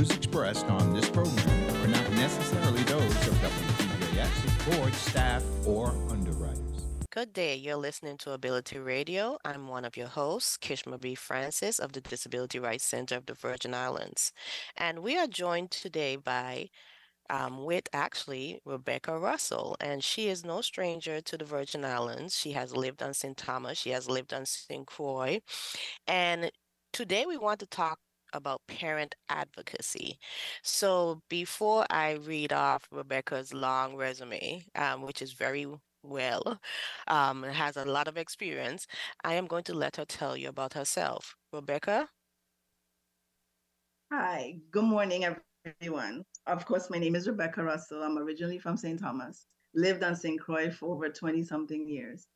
views expressed on this program are not necessarily those of WTJX's board, staff, or underwriters. Good day. You're listening to Ability Radio. I'm one of your hosts, Kishma B. Francis of the Disability Rights Center of the Virgin Islands. And we are joined today by um, with actually Rebecca Russell, and she is no stranger to the Virgin Islands. She has lived on St. Thomas, she has lived on St. Croix, and today we want to talk about parent advocacy. So before I read off Rebecca's long resume, um, which is very well, um, has a lot of experience, I am going to let her tell you about herself. Rebecca? Hi, good morning, everyone. Of course, my name is Rebecca Russell. I'm originally from St. Thomas, lived on St. Croix for over 20 something years.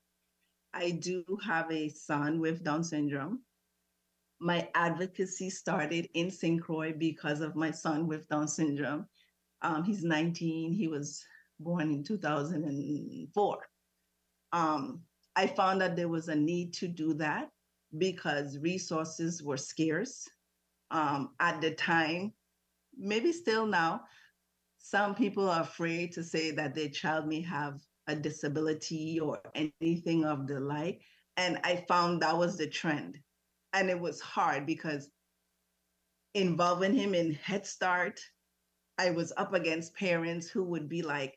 I do have a son with Down syndrome my advocacy started in St. Croix because of my son with Down syndrome. Um, he's 19. He was born in 2004. Um, I found that there was a need to do that because resources were scarce um, at the time, maybe still now. Some people are afraid to say that their child may have a disability or anything of the like. And I found that was the trend and it was hard because involving him in Head Start, I was up against parents who would be like,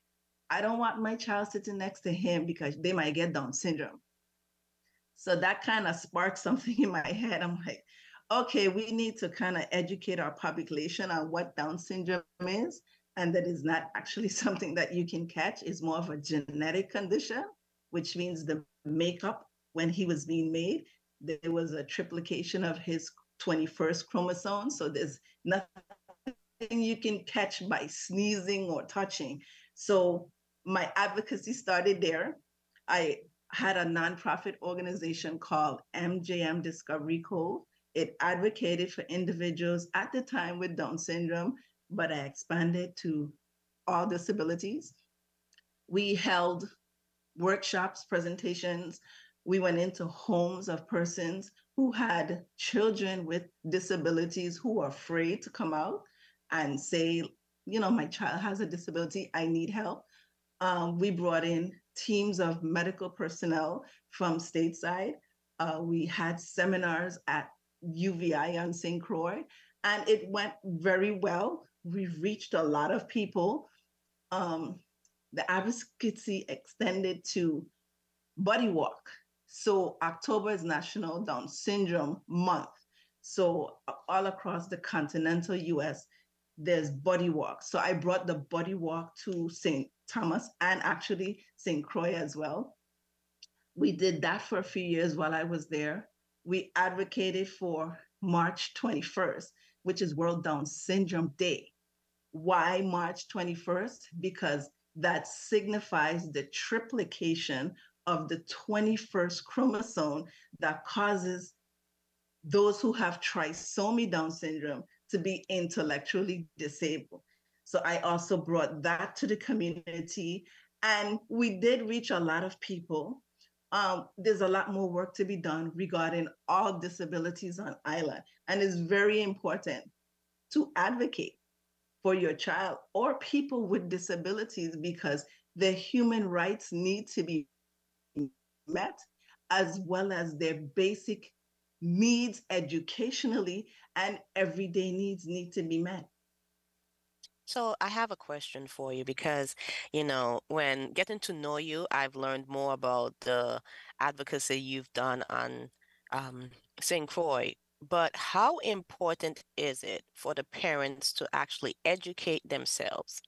I don't want my child sitting next to him because they might get Down syndrome. So that kind of sparked something in my head. I'm like, okay, we need to kind of educate our population on what Down syndrome is, and that is not actually something that you can catch. It's more of a genetic condition, which means the makeup when he was being made there was a triplication of his 21st chromosome. So there's nothing you can catch by sneezing or touching. So my advocacy started there. I had a nonprofit organization called MJM Discovery Cove. It advocated for individuals at the time with Down syndrome, but I expanded to all disabilities. We held workshops, presentations, we went into homes of persons who had children with disabilities who were afraid to come out and say, you know, my child has a disability, I need help. Um, we brought in teams of medical personnel from stateside. Uh, we had seminars at UVI on St. Croix, and it went very well. We reached a lot of people. Um, the advocacy extended to Buddy Walk. So October is National Down Syndrome Month. So all across the continental US, there's Buddy Walk. So I brought the Buddy Walk to St. Thomas and actually St. Croix as well. We did that for a few years while I was there. We advocated for March 21st, which is World Down Syndrome Day. Why March 21st? Because that signifies the triplication of the 21st chromosome that causes those who have trisomy Down syndrome to be intellectually disabled. So I also brought that to the community. And we did reach a lot of people. Um, there's a lot more work to be done regarding all disabilities on island. And it's very important to advocate for your child or people with disabilities because their human rights need to be met, as well as their basic needs educationally and everyday needs need to be met. So I have a question for you because, you know, when getting to know you, I've learned more about the advocacy you've done on um, St. Croix but how important is it for the parents to actually educate themselves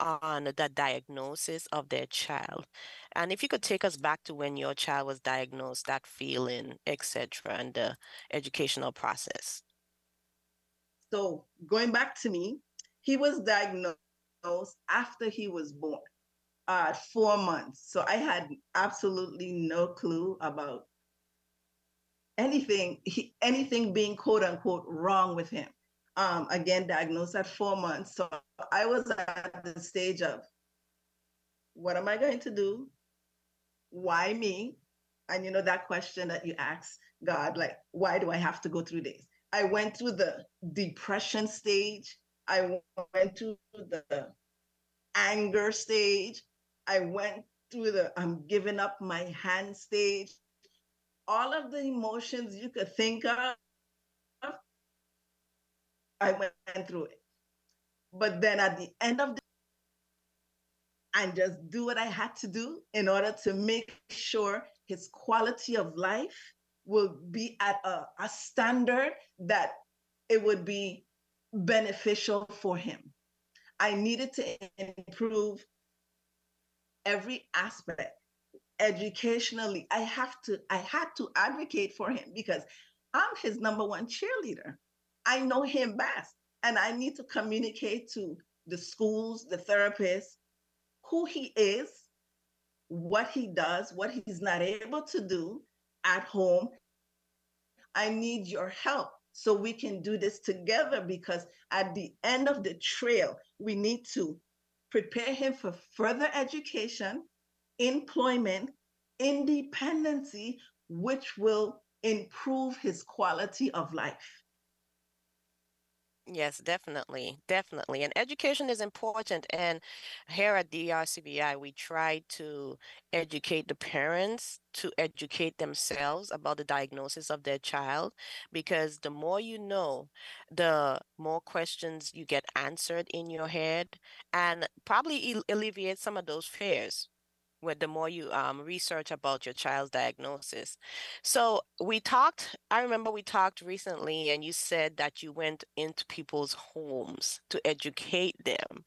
on the diagnosis of their child? And if you could take us back to when your child was diagnosed, that feeling, etc., and the educational process. So going back to me, he was diagnosed after he was born at uh, four months. So I had absolutely no clue about anything he, anything being quote unquote wrong with him. Um, again, diagnosed at four months. So I was at the stage of what am I going to do? Why me? And you know that question that you ask God, like, why do I have to go through this? I went through the depression stage I went to the anger stage. I went through the I'm giving up my hand stage. All of the emotions you could think of, I went through it. But then at the end of the and just do what I had to do in order to make sure his quality of life will be at a, a standard that it would be beneficial for him. I needed to improve every aspect educationally. I have to, I had to advocate for him because I'm his number one cheerleader. I know him best. And I need to communicate to the schools, the therapists, who he is, what he does, what he's not able to do at home. I need your help so we can do this together because at the end of the trail, we need to prepare him for further education, employment, independency, which will improve his quality of life. Yes, definitely, definitely. And education is important. And here at DRCVI, we try to educate the parents to educate themselves about the diagnosis of their child, because the more you know, the more questions you get answered in your head, and probably alleviate some of those fears with the more you um, research about your child's diagnosis. So we talked, I remember we talked recently, and you said that you went into people's homes to educate them.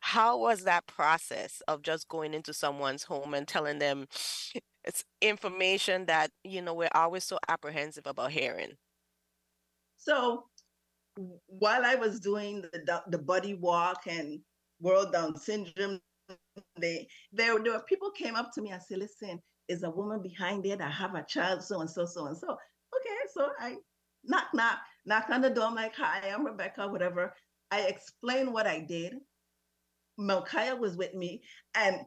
How was that process of just going into someone's home and telling them it's information that, you know, we're always so apprehensive about hearing? So while I was doing the, the buddy walk and World Down Syndrome they there, there were people came up to me and said, listen, is a woman behind there that have a child, so and so, so and so. Okay, so I knock, knock, knock on the door. I'm like, hi, I'm Rebecca, whatever. I explained what I did. Melchiah was with me, and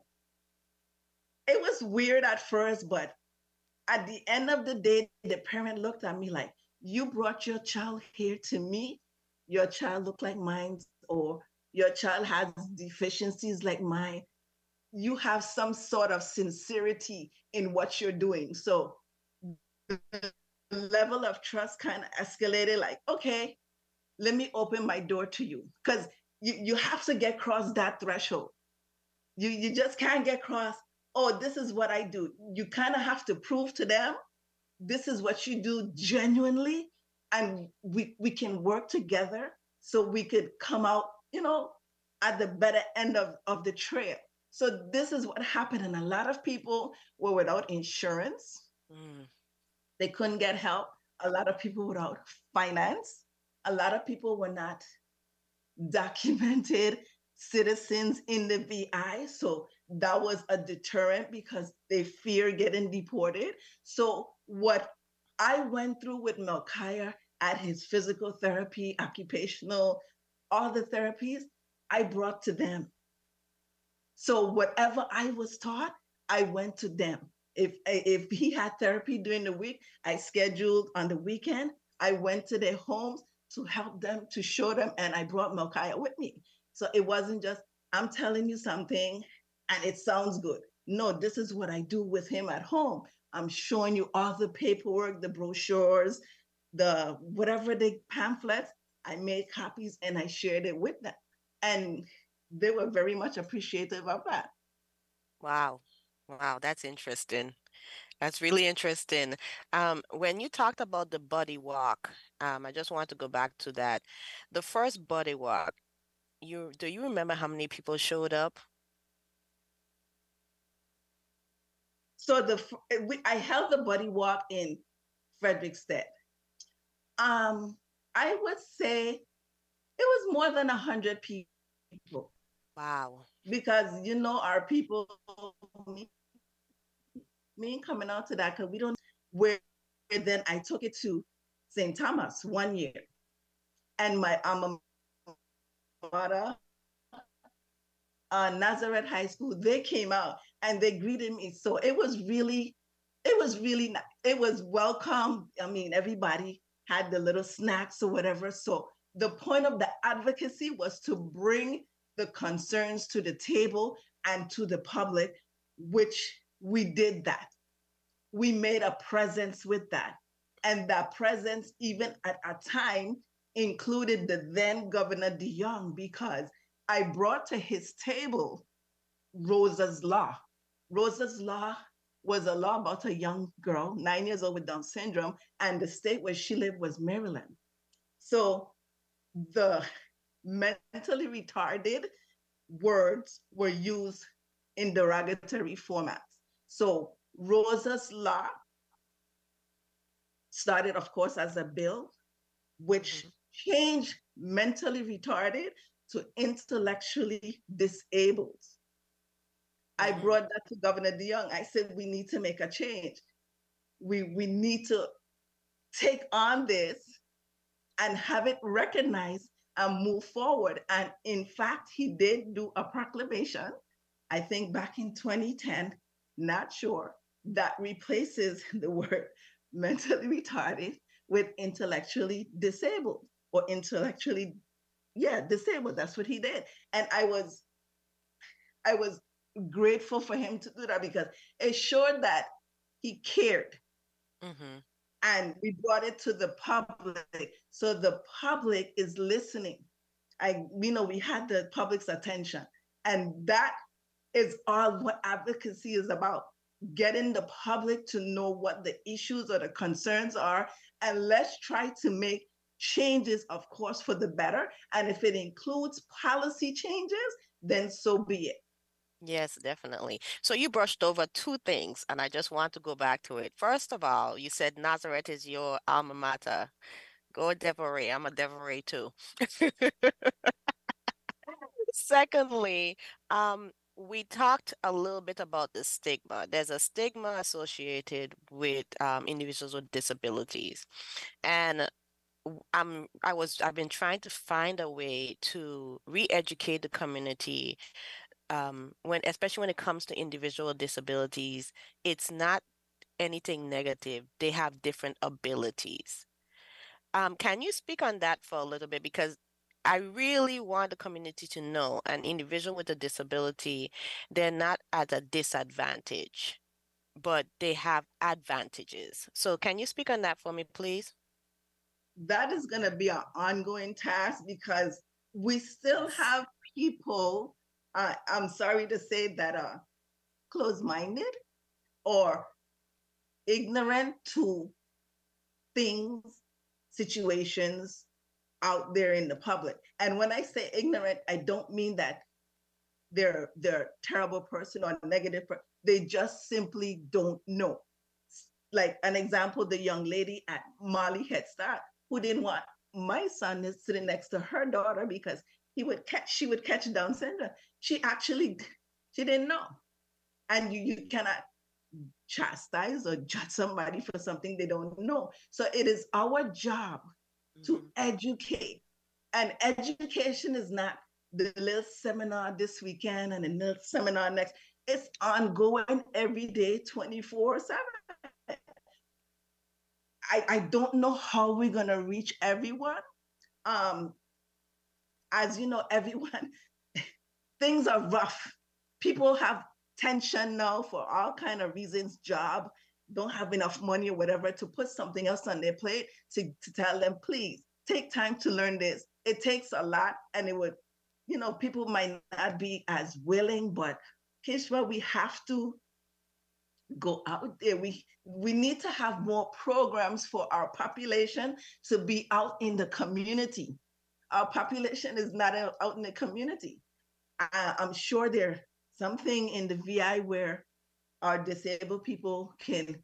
it was weird at first, but at the end of the day, the parent looked at me like, you brought your child here to me. Your child looked like mine, or your child has deficiencies like mine you have some sort of sincerity in what you're doing. So the level of trust kind of escalated like, okay, let me open my door to you. Because you, you have to get across that threshold. You, you just can't get across, oh, this is what I do. You kind of have to prove to them this is what you do genuinely. And we, we can work together so we could come out, you know, at the better end of, of the trail. So this is what happened. And a lot of people were without insurance. Mm. They couldn't get help. A lot of people without finance. A lot of people were not documented citizens in the VI. So that was a deterrent because they fear getting deported. So what I went through with Melchiah at his physical therapy, occupational, all the therapies, I brought to them. So whatever I was taught, I went to them. If if he had therapy during the week, I scheduled on the weekend. I went to their homes to help them, to show them, and I brought Melchiah with me. So it wasn't just I'm telling you something and it sounds good. No, this is what I do with him at home. I'm showing you all the paperwork, the brochures, the whatever the pamphlets. I made copies and I shared it with them. And they were very much appreciative of that. Wow. Wow, that's interesting. That's really interesting. Um, when you talked about the buddy walk, um, I just want to go back to that. The first buddy walk, you do you remember how many people showed up? So the we, I held the buddy walk in Frederiksted. Um, I would say it was more than a hundred people. Wow. Because you know our people me, me coming out to that because we don't where then I took it to St. Thomas one year. And my alma mater, uh, Nazareth High School, they came out and they greeted me. So it was really, it was really, it was welcome. I mean, everybody had the little snacks or whatever. So the point of the advocacy was to bring the concerns to the table and to the public, which we did that. We made a presence with that. And that presence, even at a time, included the then Governor de Jongh, because I brought to his table Rosa's Law. Rosa's Law was a law about a young girl, nine years old with Down syndrome, and the state where she lived was Maryland. So the mentally retarded words were used in derogatory formats. So Rosa's Law started, of course, as a bill, which mm-hmm. changed mentally retarded to intellectually disabled. I mm-hmm. brought that to Governor de Jongh. I said, we need to make a change. We, we need to take on this and have it recognized and move forward. And in fact, he did do a proclamation, I think back in 2010, not sure, that replaces the word mentally retarded with intellectually disabled or intellectually, yeah, disabled. That's what he did. And I was, I was grateful for him to do that because it showed that he cared. Mm-hmm. And we brought it to the public. So the public is listening. I, you know, we had the public's attention. And that is all what advocacy is about getting the public to know what the issues or the concerns are. And let's try to make changes, of course, for the better. And if it includes policy changes, then so be it. Yes, definitely. So you brushed over two things, and I just want to go back to it. First of all, you said Nazareth is your alma mater. Go Devoree. I'm a Devoree too. Secondly, um, we talked a little bit about the stigma. There's a stigma associated with um, individuals with disabilities, and I'm I was I've been trying to find a way to re-educate the community um, when especially when it comes to individual disabilities, it's not anything negative. They have different abilities. Um, can you speak on that for a little bit? Because I really want the community to know an individual with a disability, they're not at a disadvantage, but they have advantages. So, can you speak on that for me, please? That is going to be an ongoing task because we still have people I, I'm sorry to say that uh, closed-minded or ignorant to things, situations out there in the public. And when I say ignorant, I don't mean that they're they're terrible person or negative. Per- they just simply don't know. Like an example, the young lady at Molly Head Start who didn't want my son is sitting next to her daughter because he would catch she would catch Down syndrome. She actually she didn't know. And you, you cannot chastise or judge somebody for something they don't know. So it is our job mm-hmm. to educate. And education is not the little seminar this weekend and the little seminar next. It's ongoing every day, 24 7. I, I don't know how we're going to reach everyone. Um, as you know, everyone, things are rough. People have tension now for all kind of reasons, job, don't have enough money or whatever to put something else on their plate to, to tell them, please take time to learn this. It takes a lot and it would, you know, people might not be as willing, but Kishma, we have to go out there. We we need to have more programs for our population to be out in the community our population is not out in the community. I, I'm sure there's something in the VI where our disabled people can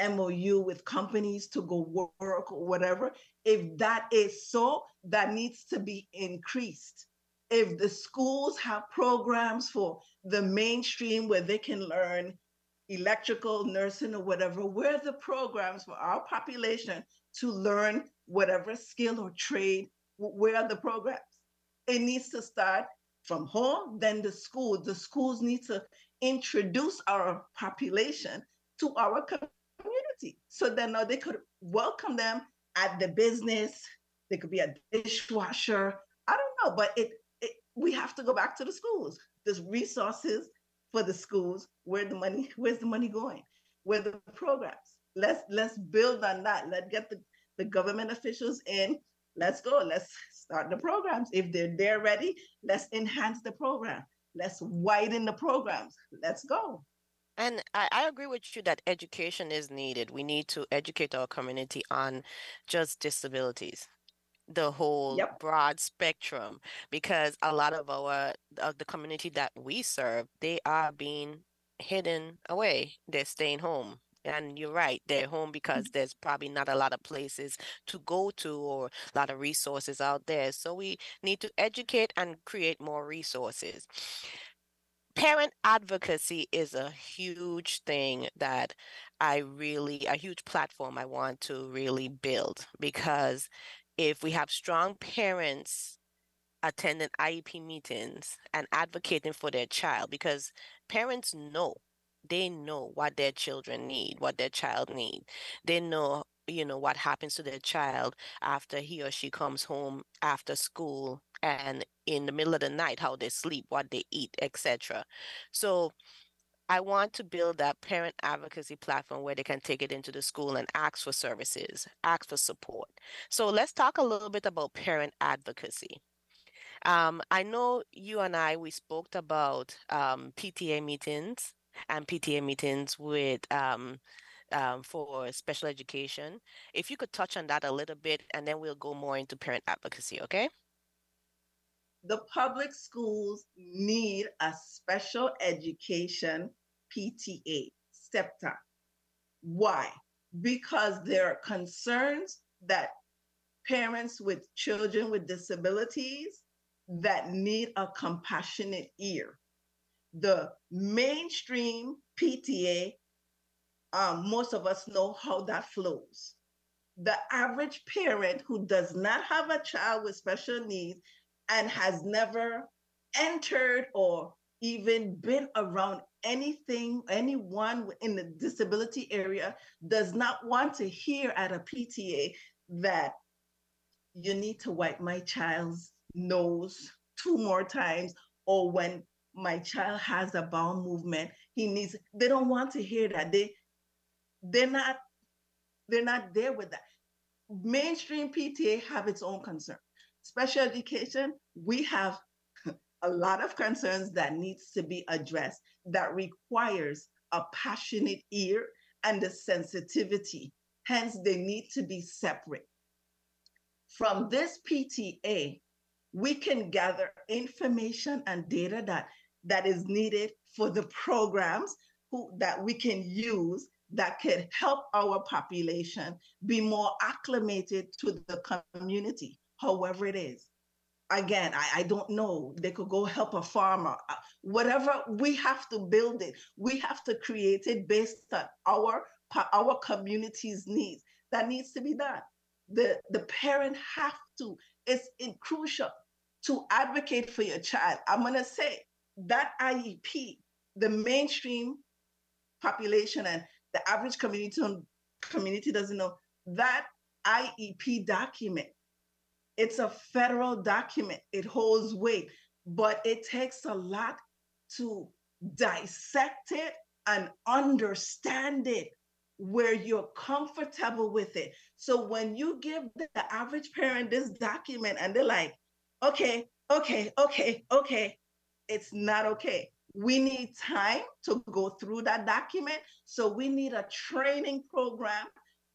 MOU with companies to go work or whatever. If that is so, that needs to be increased. If the schools have programs for the mainstream where they can learn electrical, nursing, or whatever, where are the programs for our population to learn whatever skill or trade where are the programs? It needs to start from home, then the schools. The schools need to introduce our population to our community so that now they could welcome them at the business, They could be a dishwasher. I don't know, but it, it we have to go back to the schools. There's resources for the schools. Where the money? Where's the money going? Where the programs? Let's let's build on that. Let's get the, the government officials in. Let's go. Let's start the programs. If they're there ready, let's enhance the program. Let's widen the programs. Let's go. And I, I agree with you that education is needed. We need to educate our community on just disabilities, the whole Yep. broad spectrum, because a lot of our of the community that we serve, they are being hidden away. They're staying home. And you're right, they're home because mm-hmm. there's probably not a lot of places to go to or a lot of resources out there. So we need to educate and create more resources parent advocacy is a huge thing that I really, a huge platform I want to really build because if we have strong parents attending IEP meetings and advocating for their child, because parents know, they know what their children need, what their child need. They know, you know, what happens to their child after he or she comes home after school and in the middle of the night, how they sleep, what they eat, etc. So I want to build that parent advocacy platform where they can take it into the school and ask for services, ask for support. So let's talk a little bit about parent advocacy. Um, I know you and I, we spoke about um, PTA meetings and PTA meetings with um, um, for special education. If you could touch on that a little bit, and then we'll go more into parent advocacy, okay? the public schools need a special education PTA, SEPTA. Why? Because there are concerns that parents with children with disabilities that need a compassionate ear. The mainstream PTA, um, most of us know how that flows. The average parent who does not have a child with special needs and has never entered or even been around anything, anyone in the disability area does not want to hear at a PTA that you need to wipe my child's nose two more times, or when my child has a bowel movement, he needs, they don't want to hear that. They they're not, they're not there with that. Mainstream PTA have its own concern special education, we have a lot of concerns that needs to be addressed that requires a passionate ear and a sensitivity. Hence, they need to be separate. From this PTA, we can gather information and data that, that is needed for the programs who, that we can use that could help our population be more acclimated to the community however it is. Again, I, I don't know. They could go help a farmer. Uh, whatever, we have to build it. We have to create it based on our our community's needs. That needs to be done. The the parent have to. It's crucial to advocate for your child. I'm gonna say that IEP, the mainstream population and the average community community doesn't know that IEP document it's a federal document, it holds weight, but it takes a lot to dissect it and understand it where you're comfortable with it. So when you give the average parent this document and they're like, okay, okay, okay, okay, it's not okay. We need time to go through that document. So we need a training program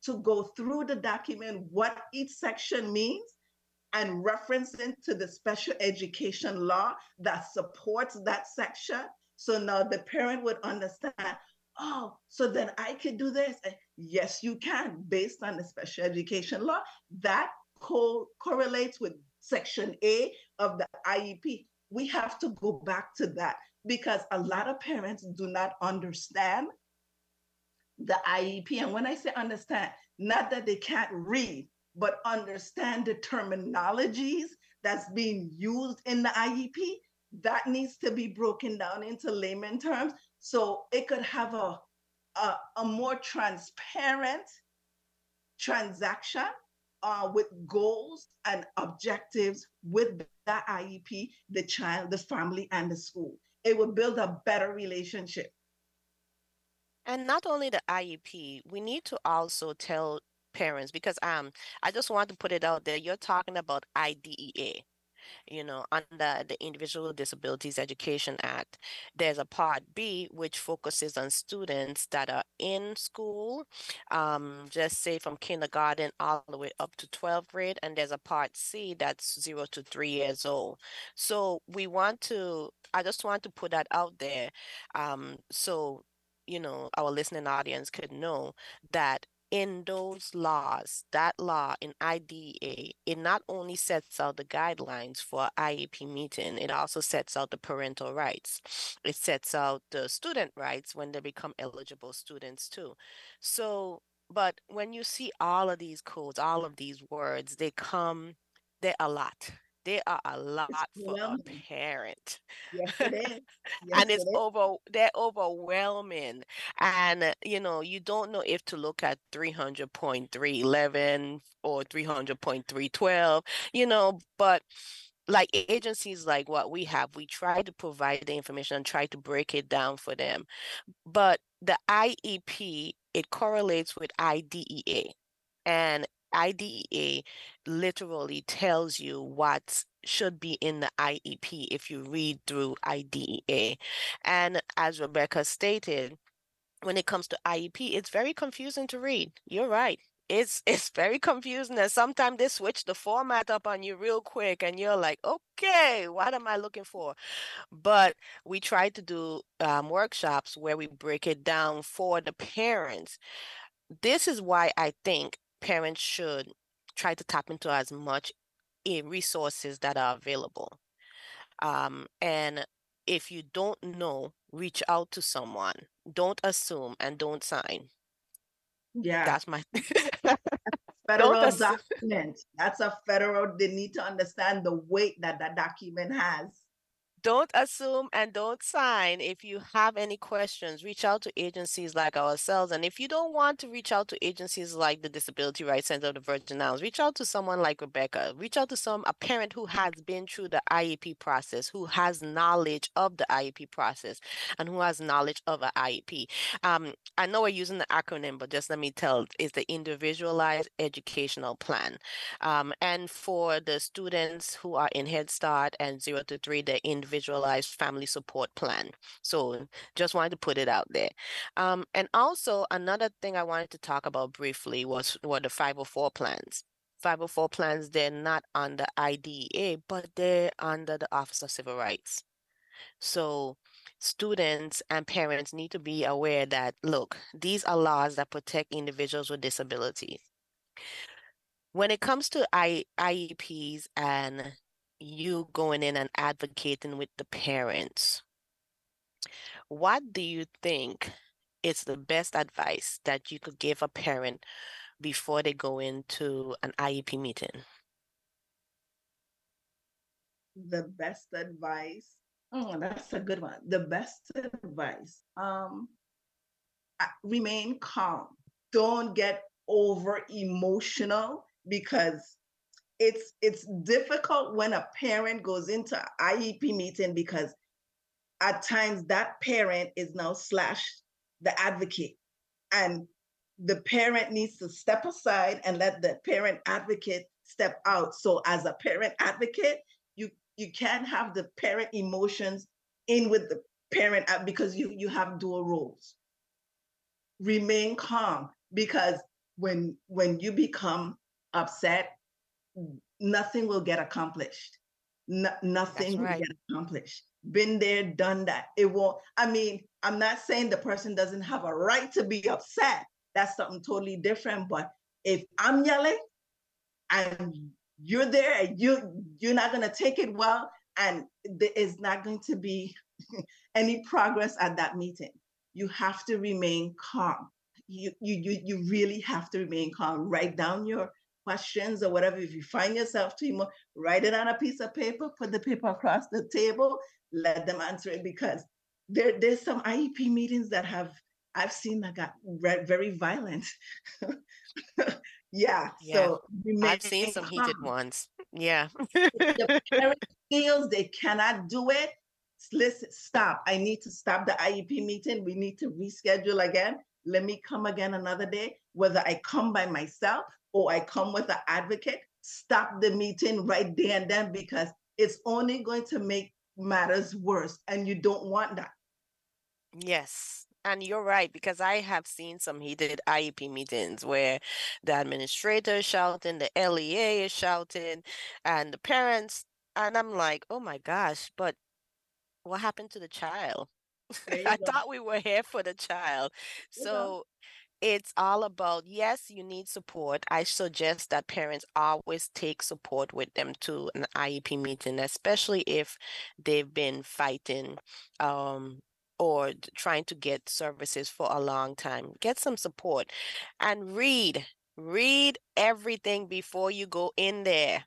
to go through the document, what each section means, and referencing to the special education law that supports that section. So now the parent would understand, oh, so then I could do this. yes, you can, based on the special education law. That co- correlates with section A of the IEP. We have to go back to that because a lot of parents do not understand the IEP. And when I say understand, not that they can't read, but understand the terminologies that's being used in the IEP, that needs to be broken down into layman terms so it could have a, a, a more transparent transaction uh, with goals and objectives with that IEP, the child, the family, and the school. It will build a better relationship. And not only the IEP, we need to also tell parents because um I just want to put it out there. You're talking about IDEA you know, under the Individual Disabilities Education Act. There's a part B, which focuses on students that are in school, um, just say from kindergarten all the way up to 12th grade. And there's a part C that's zero to three years old. So we want to, I just want to put that out there. Um, so you know our listening audience could know that in those laws, that law in IDEA, it not only sets out the guidelines for IEP meeting, it also sets out the parental rights. It sets out the student rights when they become eligible students too. So, but when you see all of these codes, all of these words, they come, they're a lot they are a lot for a parent. Yes, it is. Yes, and it's it over they're overwhelming. And you know, you don't know if to look at 300.311 or 300.312, you know, but like agencies like what we have, we try to provide the information and try to break it down for them. But the IEP, it correlates with IDEA. And IDEA literally tells you what should be in the IEP if you read through IDEA. And as Rebecca stated, when it comes to IEP, it's very confusing to read. You're right. It's it's very confusing and sometimes they switch the format up on you real quick and you're like, okay, what am I looking for? But we try to do um, workshops where we break it down for the parents. This is why I think parents should try to tap into as much resources that are available. Um, and if you don't know, reach out to someone. Don't assume and don't sign. Yeah. That's my federal document. That's a federal, they need to understand the weight that that document has don't assume and don't sign. If you have any questions, reach out to agencies like ourselves. And if you don't want to reach out to agencies like the Disability Rights Center of the Virgin Islands, reach out to someone like Rebecca. Reach out to some a parent who has been through the IEP process, who has knowledge of the IEP process, and who has knowledge of an IEP. Um, I know we're using the acronym, but just let me tell, it's the Individualized Educational Plan. Um, and for the students who are in Head Start and zero to three, the individual individualized family support plan. So just wanted to put it out there. Um, and also another thing I wanted to talk about briefly was were the 504 plans. 504 plans, they're not under IDEA, but they're under the Office of Civil Rights. So students and parents need to be aware that, look, these are laws that protect individuals with disabilities. When it comes to I, IEPs and you going in and advocating with the parents, what do you think is the best advice that you could give a parent before they go into an IEP meeting? The best advice. Oh, that's a good one. The best advice. Um, remain calm. Don't get over emotional because it's it's difficult when a parent goes into IEP meeting because at times that parent is now slash the advocate. And the parent needs to step aside and let the parent advocate step out. So as a parent advocate you you can't have the parent emotions in with the parent because you you have dual roles. Remain calm because when when you become upset nothing will get accomplished. No, nothing right. will get accomplished. Been there, done that. It won't. I mean, I'm not saying the person doesn't have a right to be upset. That's something totally different. But if I'm yelling and you're there and you you're not gonna take it well, and there is not going to be any progress at that meeting. You have to remain calm. You you you you really have to remain calm. Write down your questions or whatever, if you find yourself too much, write it on a piece of paper, put the paper across the table, let them answer it because there, there's some IEP meetings that have I've seen that got very violent. Yeah. Yeah. So I've seen some heated ones. Yeah. The parent feels they cannot do it, listen, stop. I need to stop the IEP meeting. We need to reschedule again. Let me come again another day, whether I come by myself or I come with an advocate. Stop the meeting right there and then because it's only going to make matters worse and you don't want that. Yes. And you're right, because I have seen some heated IEP meetings where the administrator is shouting, the LEA is shouting, and the parents, and I'm like, oh my gosh, but what happened to the child? I go. thought we were here for the child. So it's all about, yes, you need support. I suggest that parents always take support with them to an IEP meeting, especially if they've been fighting um, or trying to get services for a long time. Get some support and read. Read everything before you go in there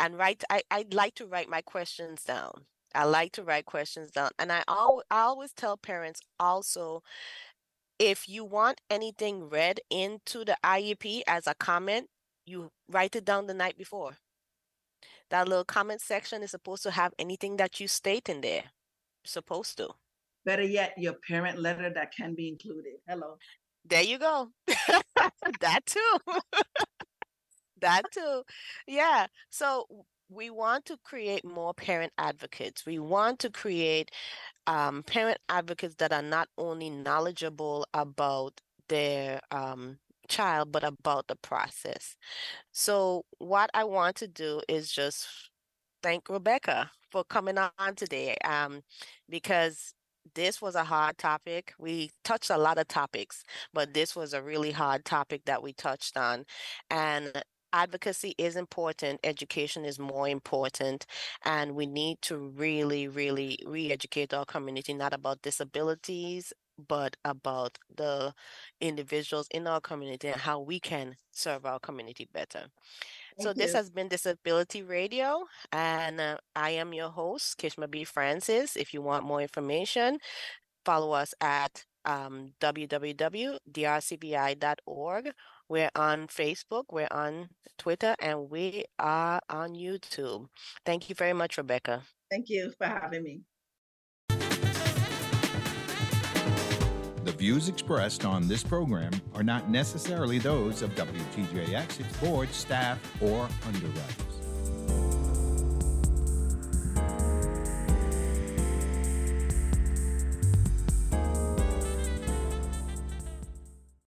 and write. I, I'd like to write my questions down. I like to write questions down. And I, al- I always tell parents also if you want anything read into the IEP as a comment, you write it down the night before. That little comment section is supposed to have anything that you state in there. Supposed to. Better yet, your parent letter that can be included. Hello. There you go. that too. that too. Yeah. So we want to create more parent advocates. We want to create um, parent advocates that are not only knowledgeable about their um, child, but about the process. So, what I want to do is just thank Rebecca for coming on today um, because this was a hard topic. We touched a lot of topics, but this was a really hard topic that we touched on. And advocacy is important, education is more important, and we need to really, really re educate our community, not about disabilities. But about the individuals in our community and how we can serve our community better. So Thank this has been Disability Radio, and uh, I am your host, Kishma B. Francis. If you want more information, follow us at um, www.drcvi.org. We're on Facebook, we're on Twitter, and we are on YouTube. Thank you very much, Rebecca. Thank you for having me. The views expressed on this program are not necessarily those of WTJX, its board, staff, or underwriters.